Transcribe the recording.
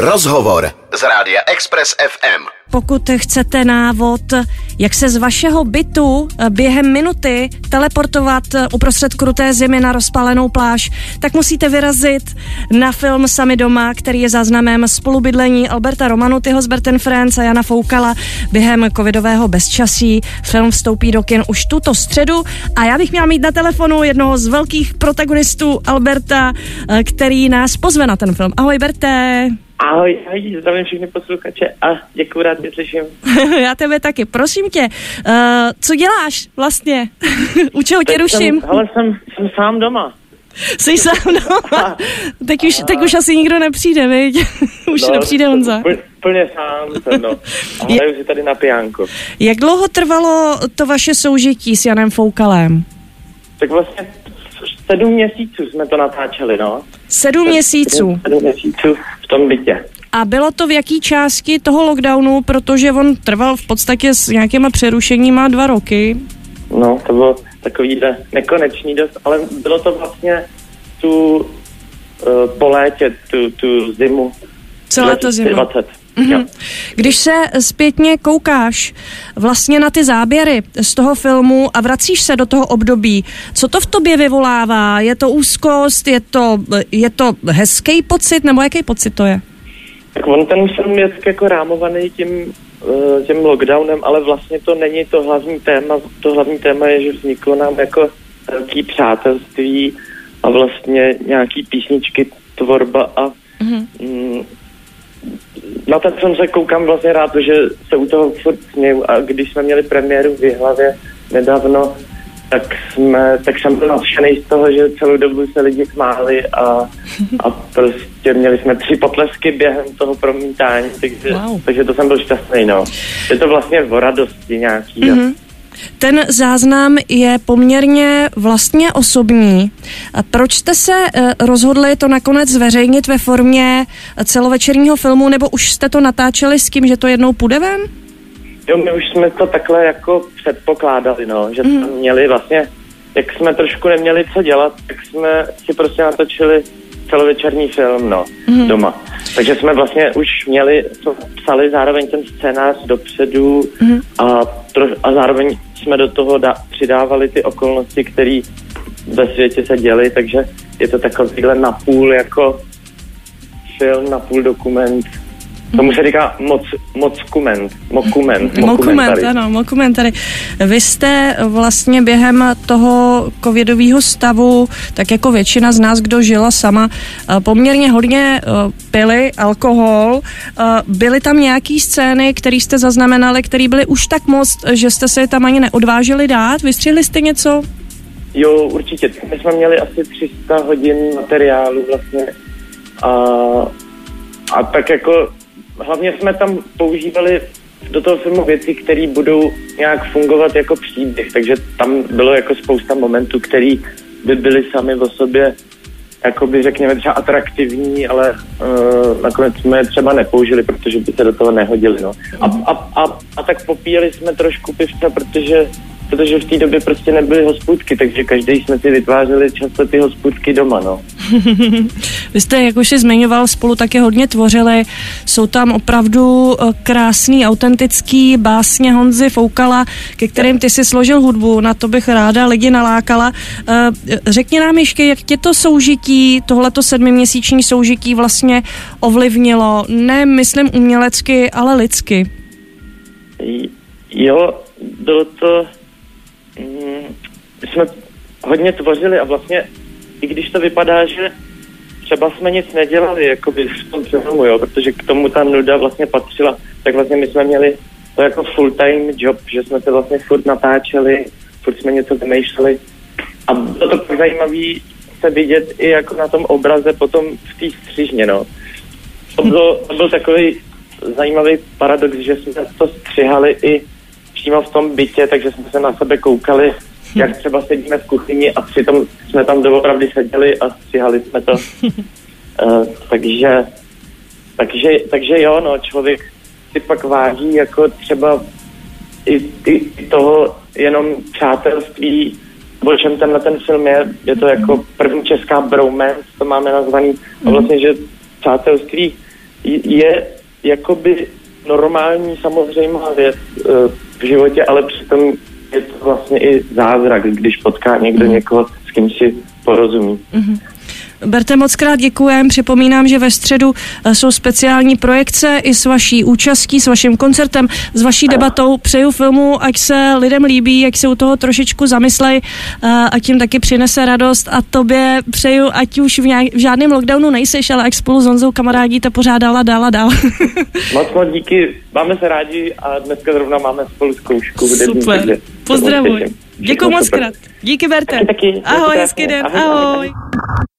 Rozhovor z rádia Express FM. Pokud chcete návod, jak se z vašeho bytu během minuty teleportovat uprostřed kruté zimy na rozpálenou pláž, tak musíte vyrazit na film Sami doma, který je záznamem spolubydlení Alberta Romanutyho z Berten Friends a Jana Foukala během covidového bezčasí. Film vstoupí do kin už tuto středu a já bych měla mít na telefonu jednoho z velkých protagonistů Alberta, který nás pozve na ten film. Ahoj Berte. Ahoj, ahoj, zdravím všechny posluchače a děkuji, rád tě slyším. Já tebe taky. Prosím tě, uh, co děláš vlastně? U čeho tě ruším? Jsem, ale jsem, jsem sám doma. Jsi sám doma? teď, už, teď už asi nikdo nepřijde, viď? už no, nepřijde Honza. Plně sám jsem, no. A hraju si tady na piánko. Jak dlouho trvalo to vaše soužití s Janem Foukalem? Tak vlastně sedm měsíců jsme to natáčeli, no. Sedm měsíců? Sedm, sedm měsíců tom bytě. A bylo to v jaký části toho lockdownu, protože on trval v podstatě s nějakýma přerušeníma dva roky? No, to bylo takový nekonečný dost, ale bylo to vlastně tu uh, po létě, tu, tu zimu. Celé to zimu. 20. Mm-hmm. Když se zpětně koukáš vlastně na ty záběry z toho filmu a vracíš se do toho období, co to v tobě vyvolává? Je to úzkost, je to, je to hezký pocit, nebo jaký pocit to je? Tak on ten film je tak jako rámovaný tím, eh, tím lockdownem, ale vlastně to není to hlavní téma. To hlavní téma je, že vzniklo nám jako velký přátelství a vlastně nějaký písničky, tvorba a mm-hmm. Na ten film se koukám vlastně rád, že se u toho furt směju a když jsme měli premiéru v hlavě nedávno, tak, jsme, tak jsem byl nadšený z toho, že celou dobu se lidi smáli a, a prostě měli jsme tři potlesky během toho promítání, takže, wow. takže to jsem byl šťastný, no. Je to vlastně o radosti nějaký. Mm-hmm. Ten záznam je poměrně vlastně osobní. Proč jste se eh, rozhodli to nakonec zveřejnit ve formě celovečerního filmu, nebo už jste to natáčeli s tím, že to jednou půjde ven? Jo, my už jsme to takhle jako předpokládali, no, že mm. jsme měli vlastně, jak jsme trošku neměli co dělat, tak jsme si prostě natočili celovečerní film, no, mm. doma. Takže jsme vlastně už měli, psali zároveň ten scénář dopředu mm. a, tro, a zároveň jsme do toho da, přidávali ty okolnosti, které ve světě se děly, takže je to takovýhle napůl jako film, napůl dokument, Tomu se říká moc, mockument, mokument, mokument, ano, mokumentary. Vy jste vlastně během toho covidového stavu, tak jako většina z nás, kdo žila sama, eh, poměrně hodně eh, pili alkohol. Eh, byly tam nějaký scény, které jste zaznamenali, které byly už tak moc, že jste se tam ani neodvážili dát? Vystřihli jste něco? Jo, určitě. My jsme měli asi 300 hodin materiálu vlastně a, a tak jako hlavně jsme tam používali do toho filmu věci, které budou nějak fungovat jako příběh, takže tam bylo jako spousta momentů, které by byly sami o sobě jakoby řekněme třeba atraktivní, ale uh, nakonec jsme je třeba nepoužili, protože by se do toho nehodili. No. A, a, a, a tak popíjeli jsme trošku pivce, protože protože v té době prostě nebyly hospůdky, takže každý jsme si vytvářeli často ty hospůdky doma, no. Vy jste, jak už zmiňoval, spolu také hodně tvořili. Jsou tam opravdu eh, krásný, autentický básně Honzy Foukala, ke kterým ty si složil hudbu, na to bych ráda lidi nalákala. Eh, řekni nám ještě, jak tě to soužití, tohleto sedmiměsíční soužití vlastně ovlivnilo, ne myslím umělecky, ale lidsky. Jo, bylo to mm, jsme hodně tvořili a vlastně i když to vypadá, že třeba jsme nic nedělali jakoby v tom filmu, jo, protože k tomu ta nuda vlastně patřila, tak vlastně my jsme měli to jako full-time job, že jsme se vlastně furt natáčeli, furt jsme něco vymýšleli a bylo to tak zajímavé se vidět i jako na tom obraze potom v té střižně, no. To, bylo, to byl takový zajímavý paradox, že jsme to střihali i přímo v tom bytě, takže jsme se na sebe koukali, jak třeba sedíme v kuchyni a přitom jsme tam doopravdy seděli a střihali jsme to. uh, takže, takže, takže jo, no, člověk si pak váží jako třeba i, i, toho jenom přátelství, o čem tenhle ten film je, je to jako první česká bromance, to máme nazvaný, a vlastně, že přátelství je jakoby normální samozřejmá věc uh, v životě, ale přitom je to vlastně i zázrak, když potká někdo mm. někoho, s kým si porozumí. Mm-hmm. Berte moc krát děkujem. Připomínám, že ve středu eh, jsou speciální projekce i s vaší účastí, s vaším koncertem, s vaší debatou. Přeju filmu, ať se lidem líbí, ať se u toho trošičku zamyslej, eh, ať tím taky přinese radost a tobě přeju, ať už v, nějak, v žádném lockdownu nejseš, ale ať spolu s Honzou kamarádíte pořád dál a dál a dál. moc moc díky, máme se rádi a dneska zrovna máme spolu zkoušku. Super, pozdravuj. Děkuji moc krát. Díky, Berte. Taky, taky. Ahoj, hezký den. Ahoj. ahoj.